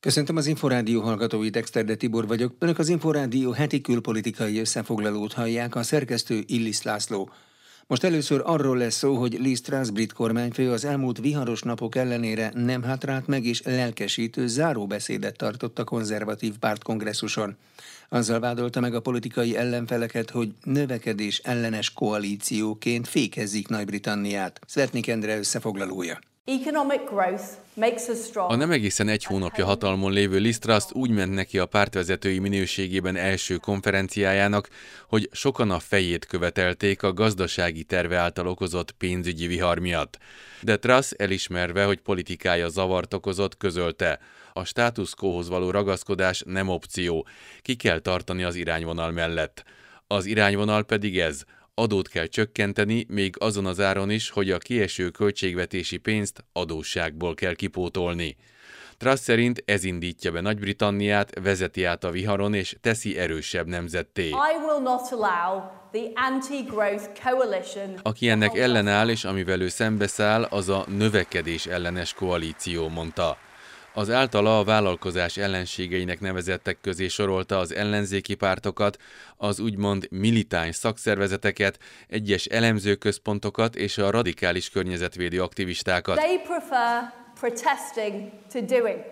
Köszöntöm az Inforádió hallgatóit, Exterde Tibor vagyok. Önök az Inforádió heti külpolitikai összefoglalót hallják, a szerkesztő Illis László. Most először arról lesz szó, hogy Liz Truss brit kormányfő az elmúlt viharos napok ellenére nem hátrált meg és lelkesítő záróbeszédet tartott a konzervatív párt kongresszuson. Azzal vádolta meg a politikai ellenfeleket, hogy növekedés ellenes koalícióként fékezzik Nagy-Britanniát. Svetnik Endre összefoglalója. A nem egészen egy hónapja hatalmon lévő Liz Truss úgy ment neki a pártvezetői minőségében első konferenciájának, hogy sokan a fejét követelték a gazdasági terve által okozott pénzügyi vihar miatt. De Truss elismerve, hogy politikája zavart okozott, közölte, a status quo-hoz való ragaszkodás nem opció, ki kell tartani az irányvonal mellett. Az irányvonal pedig ez, adót kell csökkenteni, még azon az áron is, hogy a kieső költségvetési pénzt adósságból kell kipótolni. Truss szerint ez indítja be Nagy-Britanniát, vezeti át a viharon és teszi erősebb nemzetté. Aki ennek ellenáll és amivel ő szembeszáll, az a növekedés ellenes koalíció, mondta. Az általa a vállalkozás ellenségeinek nevezettek közé sorolta az ellenzéki pártokat, az úgymond militáns szakszervezeteket, egyes elemzőközpontokat és a radikális környezetvédő aktivistákat.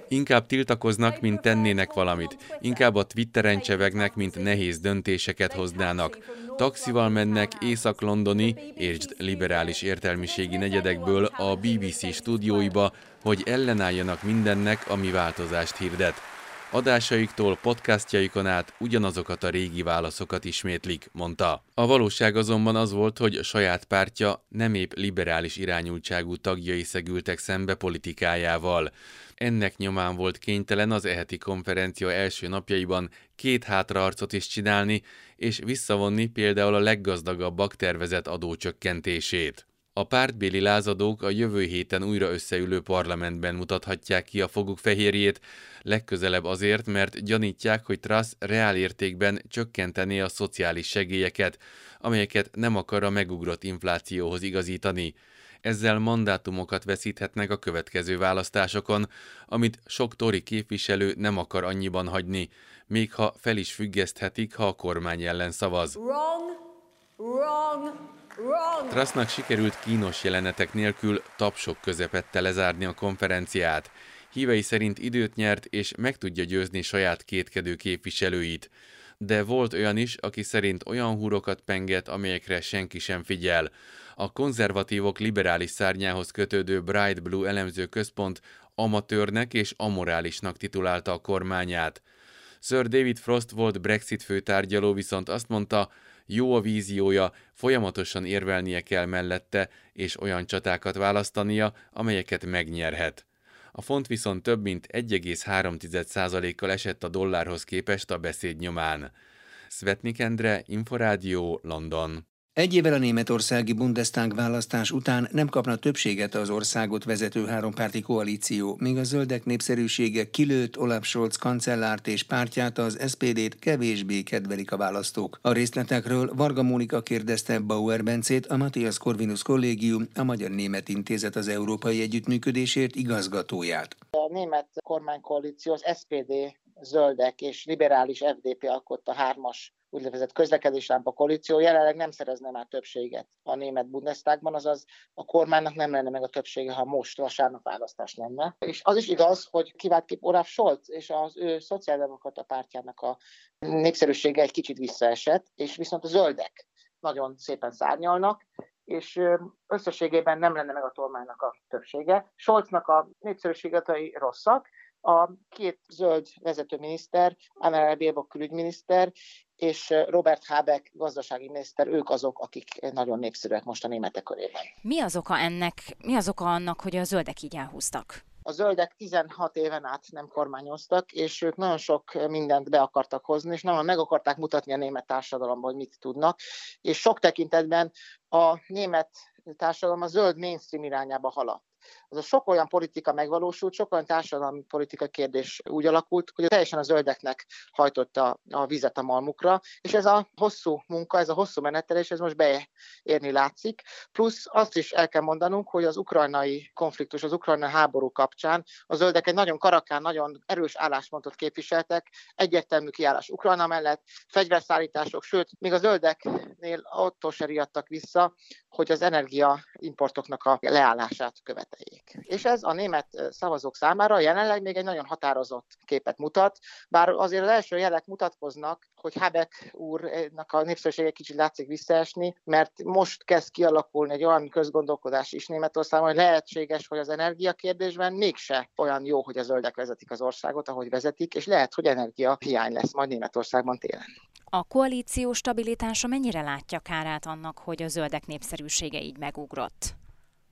Inkább tiltakoznak, mint tennének valamit. Inkább a Twitteren csevegnek, mint nehéz döntéseket hoznának. Taxival mennek észak-londoni, értsd liberális értelmiségi negyedekből a BBC stúdióiba, hogy ellenálljanak mindennek, ami változást hirdet. Adásaiktól podcastjaikon át ugyanazokat a régi válaszokat ismétlik, mondta. A valóság azonban az volt, hogy saját pártja nem épp liberális irányultságú tagjai szegültek szembe politikájával. Ennek nyomán volt kénytelen az eheti konferencia első napjaiban két hátraarcot is csinálni, és visszavonni például a leggazdagabbak tervezett adócsökkentését. A pártbéli lázadók a jövő héten újra összeülő parlamentben mutathatják ki a foguk fehérjét, legközelebb azért, mert gyanítják, hogy Truss reálértékben csökkentené a szociális segélyeket, amelyeket nem akar a megugrott inflációhoz igazítani. Ezzel mandátumokat veszíthetnek a következő választásokon, amit sok tori képviselő nem akar annyiban hagyni, még ha fel is függeszthetik, ha a kormány ellen szavaz. Wrong, wrong, Trasznak sikerült kínos jelenetek nélkül tapsok közepette lezárni a konferenciát. Hívei szerint időt nyert, és meg tudja győzni saját kétkedő képviselőit. De volt olyan is, aki szerint olyan húrokat penget, amelyekre senki sem figyel. A konzervatívok liberális szárnyához kötődő Bright Blue elemző központ amatőrnek és amorálisnak titulálta a kormányát. Sir David Frost volt Brexit főtárgyaló, viszont azt mondta, jó a víziója, folyamatosan érvelnie kell mellette, és olyan csatákat választania, amelyeket megnyerhet. A font viszont több mint 1,3%-kal esett a dollárhoz képest a beszéd nyomán. Svetnik Endre, Inforádió, London. Egy évvel a németországi Bundestag választás után nem kapna többséget az országot vezető hárompárti koalíció, míg a zöldek népszerűsége kilőtt Olaf Scholz kancellárt és pártját, az SPD-t kevésbé kedvelik a választók. A részletekről Varga Mónika kérdezte Bauer Bencét, a Matthias Corvinus Kollégium, a Magyar Német Intézet az Európai Együttműködésért igazgatóját. A német kormánykoalíció az SPD zöldek és liberális FDP alkotta hármas úgynevezett közlekedéslámpa koalíció jelenleg nem szerezne már többséget a német Bundestagban, azaz a kormánynak nem lenne meg a többsége, ha most vasárnap választás lenne. És az is igaz, hogy kiváltképp Olaf Scholz és az ő szociáldemokrata pártjának a népszerűsége egy kicsit visszaesett, és viszont a zöldek nagyon szépen szárnyalnak, és összességében nem lenne meg a kormánynak a többsége. Scholznak a népszerűségetei rosszak, a két zöld vezetőminiszter, Annalena Baerbock külügyminiszter és Robert Habeck gazdasági miniszter, ők azok, akik nagyon népszerűek most a németek körében. Mi az oka ennek, mi az oka annak, hogy a zöldek így elhúztak? A zöldek 16 éven át nem kormányoztak, és ők nagyon sok mindent be akartak hozni, és nagyon meg akarták mutatni a német társadalomban, hogy mit tudnak, és sok tekintetben a német társadalom a zöld mainstream irányába haladt. Az a sok olyan politika megvalósult, sok olyan társadalmi politika kérdés úgy alakult, hogy teljesen a zöldeknek hajtotta a vizet a malmukra, és ez a hosszú munka, ez a hosszú menetelés, ez most beérni látszik. Plusz azt is el kell mondanunk, hogy az ukrajnai konfliktus, az ukrajnai háború kapcsán a zöldek egy nagyon karakán, nagyon erős álláspontot képviseltek, egyértelmű kiállás Ukrajna mellett, fegyverszállítások, sőt, még a zöldeknél attól se riadtak vissza, hogy az energiaimportoknak a leállását követeljék. És ez a német szavazók számára jelenleg még egy nagyon határozott képet mutat, bár azért az első jelek mutatkoznak, hogy Habeck úrnak a népszerűsége kicsit látszik visszaesni, mert most kezd kialakulni egy olyan közgondolkodás is Németországban, hogy lehetséges, hogy az energiakérdésben mégse olyan jó, hogy a zöldek vezetik az országot, ahogy vezetik, és lehet, hogy energia hiány lesz majd Németországban télen. A koalíció stabilitása mennyire látja kárát annak, hogy a zöldek népszerűsége így megugrott?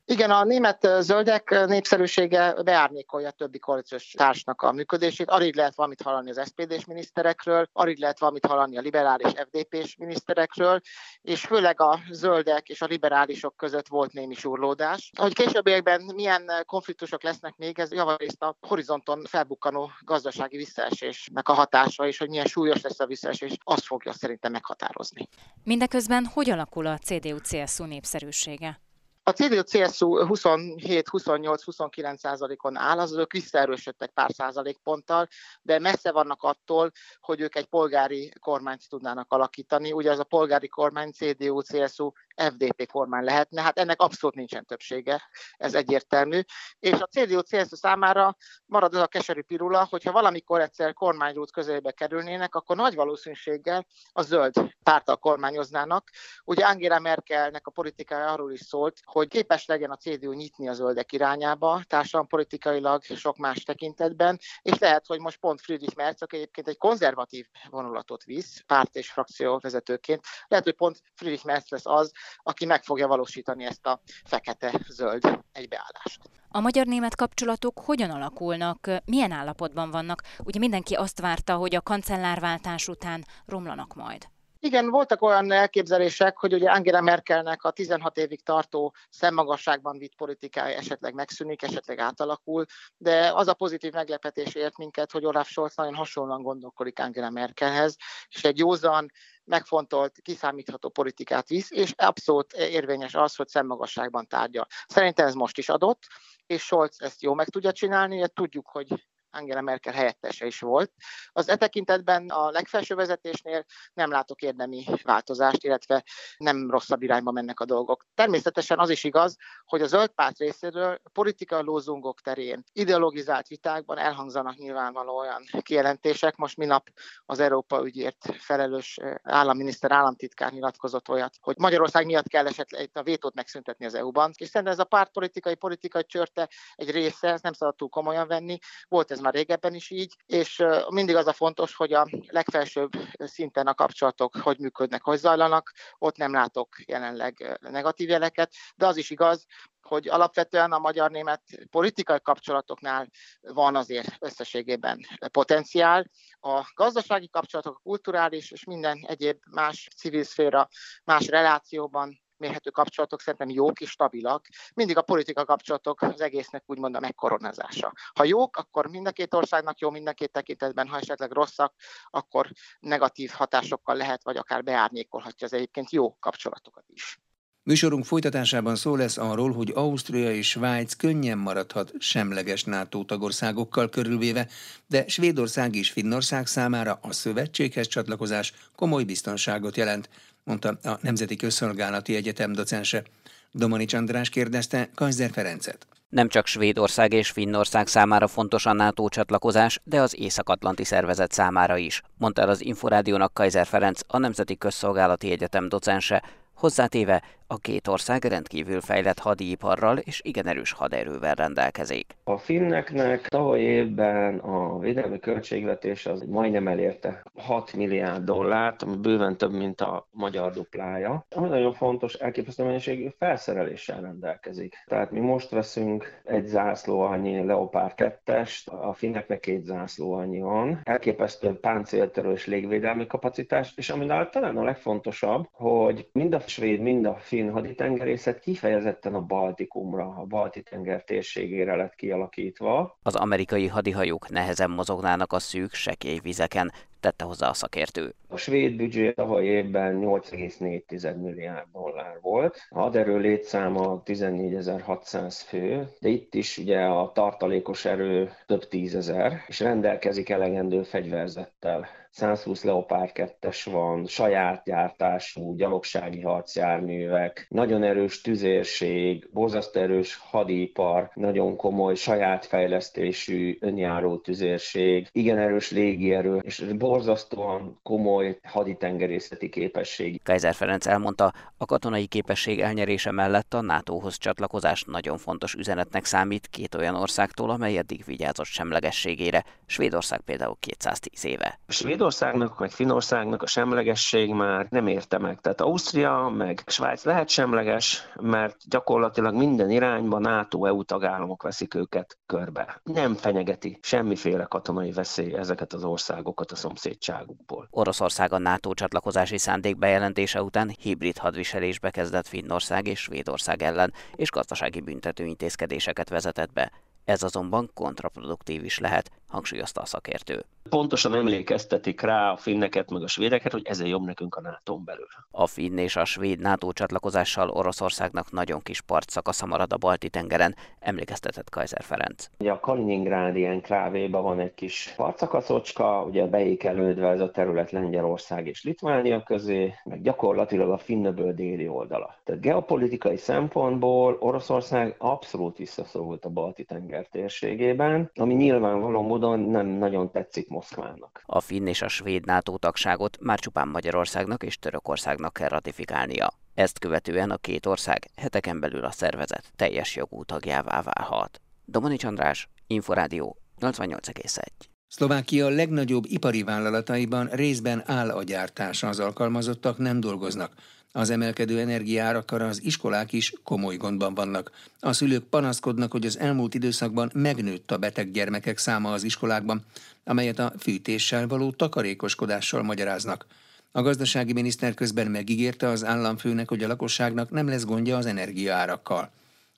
Igen, a német zöldek népszerűsége beárnyékolja a többi koalíciós társnak a működését. Alig lehet valamit hallani az SPD-s miniszterekről, alig lehet valamit hallani a liberális FDP-s miniszterekről, és főleg a zöldek és a liberálisok között volt némi surlódás. Hogy későbbiekben milyen konfliktusok lesznek még, ez javarészt a horizonton felbukkanó gazdasági visszaesésnek a hatása, és hogy milyen súlyos lesz a visszaesés, azt fogja szerintem meghatározni. Mindeközben hogy alakul a CDU-CSU népszerűsége? A CDU-CSU 27-28-29 százalékon áll, az ők visszaerősödtek pár százalékponttal, de messze vannak attól, hogy ők egy polgári kormányt tudnának alakítani. Ugye az a polgári kormány CDU-CSU FDP kormány lehetne, hát ennek abszolút nincsen többsége, ez egyértelmű. És a CDU-CSU számára marad az a keserű pirula, hogyha valamikor egyszer kormányrút közelébe kerülnének, akkor nagy valószínűséggel a zöld pártal kormányoznának. Ugye Angela Merkelnek a politikája arról is szólt, hogy képes legyen a CDU nyitni a zöldek irányába, politikailag sok más tekintetben, és lehet, hogy most pont Friedrich Merz, aki egyébként egy konzervatív vonulatot visz, párt és frakció vezetőként, lehet, hogy pont Friedrich Merz lesz az, aki meg fogja valósítani ezt a fekete-zöld egybeállást. A magyar-német kapcsolatok hogyan alakulnak, milyen állapotban vannak? Ugye mindenki azt várta, hogy a kancellárváltás után romlanak majd. Igen, voltak olyan elképzelések, hogy ugye Angela Merkelnek a 16 évig tartó szemmagasságban vitt politikája esetleg megszűnik, esetleg átalakul, de az a pozitív meglepetés ért minket, hogy Olaf Scholz nagyon hasonlóan gondolkodik Angela Merkelhez, és egy józan, megfontolt, kiszámítható politikát visz, és abszolút érvényes az, hogy szemmagasságban tárgyal. Szerintem ez most is adott, és Scholz ezt jó meg tudja csinálni, tudjuk, hogy Angela Merkel helyettese is volt. Az e tekintetben a legfelső vezetésnél nem látok érdemi változást, illetve nem rosszabb irányba mennek a dolgok. Természetesen az is igaz, hogy a zöld párt részéről politikai lózungok terén ideologizált vitákban elhangzanak nyilvánvaló olyan kijelentések. Most minap az Európa ügyért felelős államminiszter, államtitkár nyilatkozott olyat, hogy Magyarország miatt kell esetleg a vétót megszüntetni az EU-ban. És szerintem ez a pártpolitikai, politikai csörte egy része, ezt nem szabad túl komolyan venni. Volt ez már régebben is így, és mindig az a fontos, hogy a legfelsőbb szinten a kapcsolatok hogy működnek, hogy zajlanak, ott nem látok jelenleg negatív jeleket, de az is igaz, hogy alapvetően a magyar-német politikai kapcsolatoknál van azért összességében potenciál. A gazdasági kapcsolatok, a kulturális és minden egyéb más civil szféra, más relációban mérhető kapcsolatok szerintem jók és stabilak. Mindig a politika kapcsolatok az egésznek úgymond a megkoronázása. Ha jók, akkor mind a két országnak jó, mind a két tekintetben, ha esetleg rosszak, akkor negatív hatásokkal lehet, vagy akár beárnyékolhatja az egyébként jó kapcsolatokat is. Műsorunk folytatásában szó lesz arról, hogy Ausztria és Svájc könnyen maradhat semleges NATO tagországokkal körülvéve, de Svédország és Finnország számára a szövetséghez csatlakozás komoly biztonságot jelent mondta a Nemzeti Közszolgálati Egyetem docense. Domanics András kérdezte Kajzer Ferencet. Nem csak Svédország és Finnország számára fontos a NATO csatlakozás, de az Észak-Atlanti Szervezet számára is, mondta el az Inforádiónak Kaiser Ferenc, a Nemzeti Közszolgálati Egyetem docense, hozzátéve a két ország rendkívül fejlett hadiiparral és igen erős haderővel rendelkezik. A finneknek tavaly évben a védelmi költségvetés az majdnem elérte 6 milliárd dollárt, ami bőven több, mint a magyar duplája. Ami nagyon fontos, elképesztő mennyiségű felszereléssel rendelkezik. Tehát mi most veszünk egy zászló annyi Leopard 2-est, a finneknek két zászló annyi van. Elképesztő páncéltörő és légvédelmi kapacitás, és ami talán a legfontosabb, hogy mind a svéd, mind a finn haditengerészet kifejezetten a Baltikumra, a Balti-tenger térségére lett kialakítva. Az amerikai hadihajók nehezen mozognának a szűk, sekély vizeken, tette hozzá a szakértő. A svéd büdzsé tavaly évben 8,4 milliárd dollár volt. A haderő létszáma 14.600 fő, de itt is ugye a tartalékos erő több tízezer, és rendelkezik elegendő fegyverzettel. 120 Leopard 2-es van, saját gyártású gyalogsági harcjárművek, nagyon erős tüzérség, borzasztó erős hadipar, nagyon komoly saját fejlesztésű önjáró tüzérség, igen erős légierő, és borzasztóan komoly haditengerészeti képesség. Kaiser Ferenc elmondta, a katonai képesség elnyerése mellett a NATO-hoz csatlakozás nagyon fontos üzenetnek számít két olyan országtól, amely eddig vigyázott semlegességére, Svédország például 210 éve. Svéd Svédországnak vagy Finországnak a semlegesség már nem érte meg. Tehát Ausztria meg Svájc lehet semleges, mert gyakorlatilag minden irányban NATO-EU tagállamok veszik őket körbe. Nem fenyegeti semmiféle katonai veszély ezeket az országokat a szomszédságukból. Oroszország a NATO csatlakozási szándék bejelentése után hibrid hadviselésbe kezdett Finnország és Svédország ellen, és gazdasági büntető intézkedéseket vezetett be. Ez azonban kontraproduktív is lehet, hangsúlyozta a szakértő. Pontosan emlékeztetik rá a finneket meg a svédeket, hogy ezért jobb nekünk a nato belül. A finn és a svéd NATO csatlakozással Oroszországnak nagyon kis partszakasza marad a Balti-tengeren, emlékeztetett Kaiser Ferenc. Ugye a Kaliningrádi enklávéban van egy kis partszakaszocska, ugye beékelődve ez a terület Lengyelország és Litvánia közé, meg gyakorlatilag a finnöböl déli oldala. Tehát geopolitikai szempontból Oroszország abszolút visszaszorult a Balti-tenger térségében, ami nyilvánvaló módon nem nagyon tetszik Moszkvának. A finn és a svéd NATO tagságot már csupán Magyarországnak és Törökországnak kell ratifikálnia. Ezt követően a két ország heteken belül a szervezet teljes jogú tagjává válhat. Domani András, Inforádió 88,1. Szlovákia legnagyobb ipari vállalataiban részben áll a gyártás, az alkalmazottak nem dolgoznak. Az emelkedő energiárakkal az iskolák is komoly gondban vannak. A szülők panaszkodnak, hogy az elmúlt időszakban megnőtt a beteg gyermekek száma az iskolákban, amelyet a fűtéssel való takarékoskodással magyaráznak. A gazdasági miniszter közben megígérte az államfőnek, hogy a lakosságnak nem lesz gondja az energiaárakkal.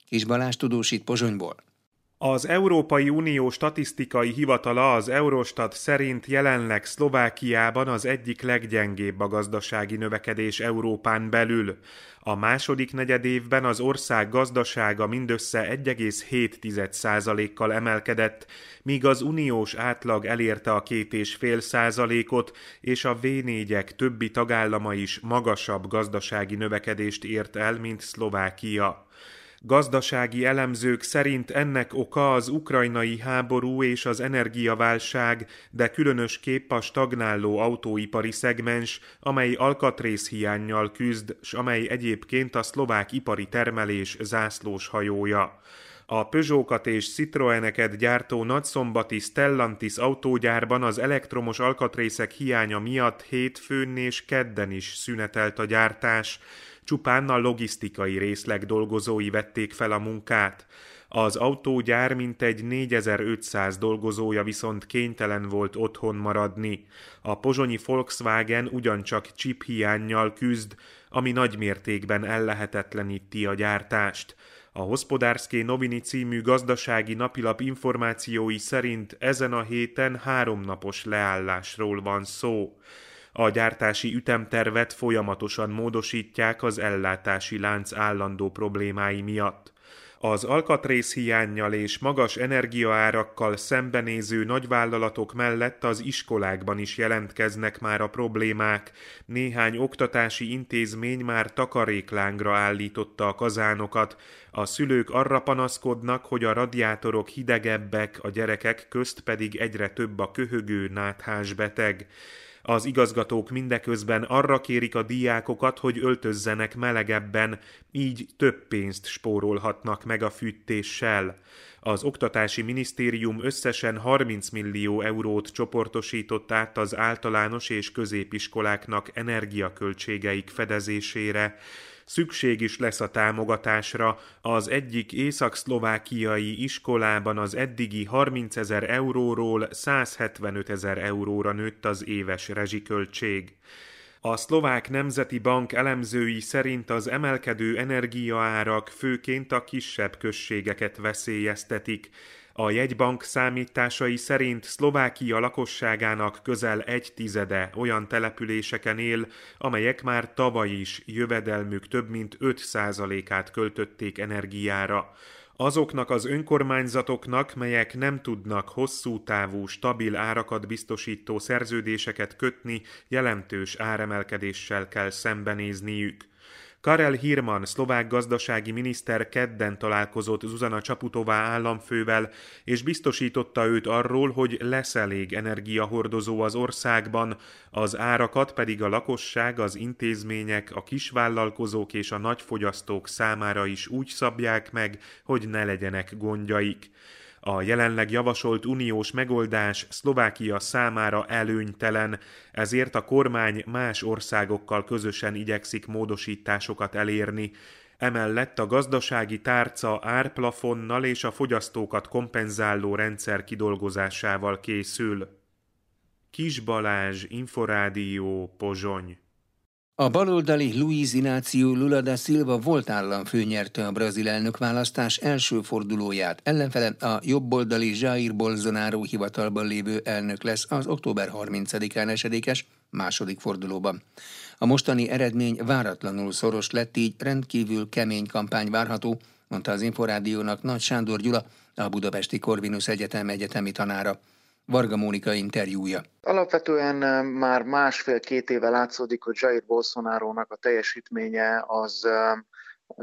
Kis Balázs tudósít Pozsonyból. Az Európai Unió statisztikai hivatala az Eurostat szerint jelenleg Szlovákiában az egyik leggyengébb a gazdasági növekedés Európán belül. A második negyedévben az ország gazdasága mindössze 1,7%-kal emelkedett, míg az uniós átlag elérte a 2,5 százalékot, és a V4-ek többi tagállama is magasabb gazdasági növekedést ért el, mint Szlovákia. Gazdasági elemzők szerint ennek oka az ukrajnai háború és az energiaválság, de különösképp a stagnáló autóipari szegmens, amely alkatrészhiányjal küzd, s amely egyébként a szlovák ipari termelés zászlós hajója. A Peugeot-kat és Citroeneket gyártó nagyszombati Stellantis autógyárban az elektromos alkatrészek hiánya miatt hétfőn és kedden is szünetelt a gyártás, Csupán a logisztikai részleg dolgozói vették fel a munkát. Az autógyár mintegy 4500 dolgozója viszont kénytelen volt otthon maradni. A pozsonyi Volkswagen ugyancsak chip hiányjal küzd, ami nagy mértékben ellehetetleníti a gyártást. A Hospodárszké Novini című gazdasági napilap információi szerint ezen a héten háromnapos leállásról van szó. A gyártási ütemtervet folyamatosan módosítják az ellátási lánc állandó problémái miatt. Az alkatrész hiányjal és magas energiaárakkal szembenéző nagyvállalatok mellett az iskolákban is jelentkeznek már a problémák. Néhány oktatási intézmény már takaréklángra állította a kazánokat. A szülők arra panaszkodnak, hogy a radiátorok hidegebbek, a gyerekek közt pedig egyre több a köhögő náthás beteg. Az igazgatók mindeközben arra kérik a diákokat, hogy öltözzenek melegebben, így több pénzt spórolhatnak meg a fűtéssel. Az Oktatási Minisztérium összesen 30 millió eurót csoportosított át az általános és középiskoláknak energiaköltségeik fedezésére. Szükség is lesz a támogatásra. Az egyik észak-szlovákiai iskolában az eddigi 30 ezer euróról 175 ezer euróra nőtt az éves rezsiköltség. A szlovák nemzeti bank elemzői szerint az emelkedő energiaárak főként a kisebb községeket veszélyeztetik. A jegybank számításai szerint Szlovákia lakosságának közel egy tizede olyan településeken él, amelyek már tavaly is jövedelmük több mint 5%-át költötték energiára. Azoknak az önkormányzatoknak, melyek nem tudnak hosszú távú, stabil árakat biztosító szerződéseket kötni, jelentős áremelkedéssel kell szembenézniük. Karel Hirman, szlovák gazdasági miniszter kedden találkozott Zuzana Csaputová államfővel, és biztosította őt arról, hogy lesz elég energiahordozó az országban, az árakat pedig a lakosság, az intézmények, a kisvállalkozók és a nagyfogyasztók számára is úgy szabják meg, hogy ne legyenek gondjaik. A jelenleg javasolt uniós megoldás Szlovákia számára előnytelen, ezért a kormány más országokkal közösen igyekszik módosításokat elérni. Emellett a gazdasági tárca árplafonnal és a fogyasztókat kompenzáló rendszer kidolgozásával készül. Kis Balázs, Inforádió, Pozsony a baloldali Luiz Inácio Lula da Silva volt államfő nyerte a brazil elnökválasztás első fordulóját. Ellenfele a jobboldali Jair Bolsonaro hivatalban lévő elnök lesz az október 30-án esedékes második fordulóban. A mostani eredmény váratlanul szoros lett, így rendkívül kemény kampány várható, mondta az Inforádiónak Nagy Sándor Gyula, a Budapesti Corvinus Egyetem egyetemi tanára. Varga Mónika interjúja. Alapvetően már másfél-két éve látszódik, hogy Jair bolsonaro a teljesítménye az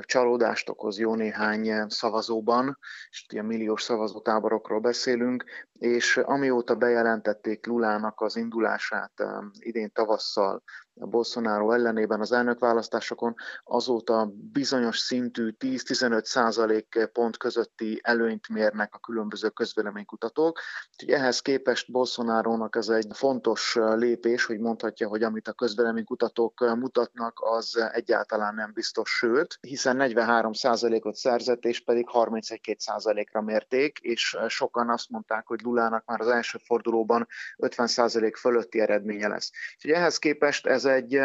csalódást okoz jó néhány szavazóban, és ilyen milliós szavazótáborokról beszélünk, és amióta bejelentették Lulának az indulását idén tavasszal Bolsonaro ellenében az elnökválasztásokon, azóta bizonyos szintű 10-15 százalék pont közötti előnyt mérnek a különböző közvéleménykutatók. Úgyhogy ehhez képest Bolsonarónak ez egy fontos lépés, hogy mondhatja, hogy amit a közvéleménykutatók mutatnak, az egyáltalán nem biztos, sőt, hiszen 43 százalékot szerzett, és pedig 31 százalékra mérték, és sokan azt mondták, hogy Lulának már az első fordulóban 50 százalék fölötti eredménye lesz. Úgyhogy ehhez képest ez egy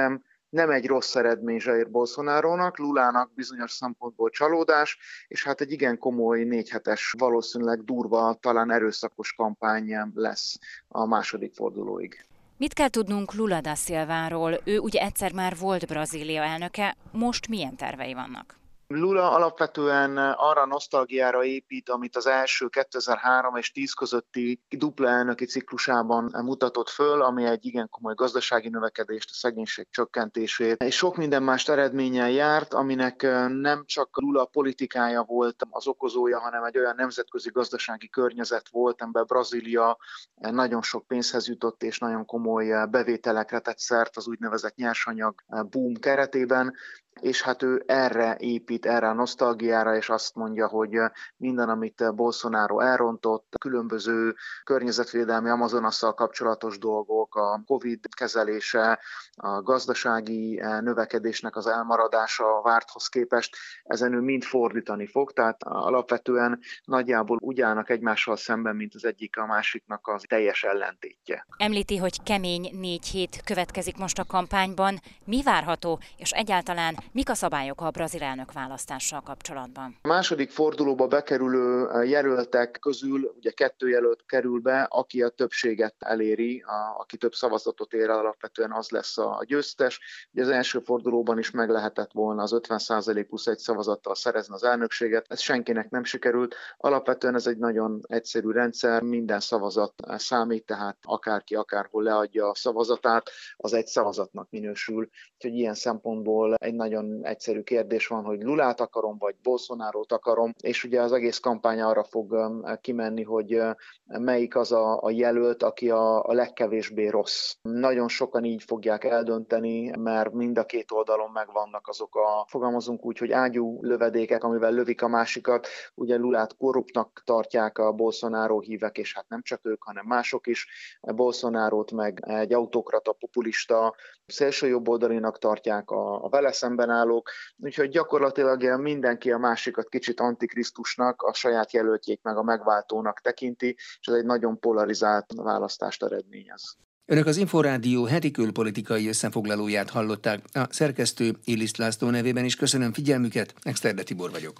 nem egy rossz eredmény Jair Bolsonarónak, Lulának bizonyos szempontból csalódás, és hát egy igen komoly négy hetes, valószínűleg durva, talán erőszakos kampány lesz a második fordulóig. Mit kell tudnunk Lula da Silváról? Ő ugye egyszer már volt Brazília elnöke, most milyen tervei vannak? Lula alapvetően arra a nosztalgiára épít, amit az első 2003 és 10 közötti dupla elnöki ciklusában mutatott föl, ami egy igen komoly gazdasági növekedést, a szegénység csökkentését, és sok minden más eredménnyel járt, aminek nem csak Lula politikája volt az okozója, hanem egy olyan nemzetközi gazdasági környezet volt, amiben Brazília nagyon sok pénzhez jutott, és nagyon komoly bevételekre tett szert az úgynevezett nyersanyag boom keretében, és hát ő erre épít, erre a nosztalgiára, és azt mondja, hogy minden, amit Bolsonaro elrontott, különböző környezetvédelmi Amazonasszal kapcsolatos dolgok, a Covid kezelése, a gazdasági növekedésnek az elmaradása várthoz képest, ezen ő mind fordítani fog, tehát alapvetően nagyjából úgy állnak egymással szemben, mint az egyik a másiknak az teljes ellentétje. Említi, hogy kemény négy hét következik most a kampányban. Mi várható, és egyáltalán Mik a szabályok a brazil elnök választással kapcsolatban? A második fordulóba bekerülő eh, jelöltek közül ugye kettő jelölt kerül be, aki a többséget eléri, a, aki több szavazatot ér alapvetően az lesz a győztes. Ugye az első fordulóban is meg lehetett volna az 50% plusz egy szavazattal szerezni az elnökséget, ez senkinek nem sikerült. Alapvetően ez egy nagyon egyszerű rendszer, minden szavazat számít, tehát akárki akárhol leadja a szavazatát, az egy szavazatnak minősül. Úgyhogy ilyen szempontból egy nagyon nagyon egyszerű kérdés van, hogy Lulát akarom, vagy bolsonaro akarom, és ugye az egész kampány arra fog um, kimenni, hogy uh, melyik az a, a jelölt, aki a, a legkevésbé rossz. Nagyon sokan így fogják eldönteni, mert mind a két oldalon megvannak azok a, fogalmazunk úgy, hogy ágyú lövedékek, amivel lövik a másikat. Ugye Lulát korruptnak tartják a Bolsonaro hívek, és hát nem csak ők, hanem mások is. Bolsonaro-t meg egy autokrata, populista, szélsőjobboldalinak tartják a, a vele szemben állók, úgyhogy gyakorlatilag mindenki a másikat kicsit antikrisztusnak, a saját jelöltjét meg a megváltónak tekinti, és ez egy nagyon polarizált választást eredményez. Önök az Inforádió heti külpolitikai összefoglalóját hallották. A szerkesztő Illis László nevében is köszönöm figyelmüket, Exterde Tibor vagyok.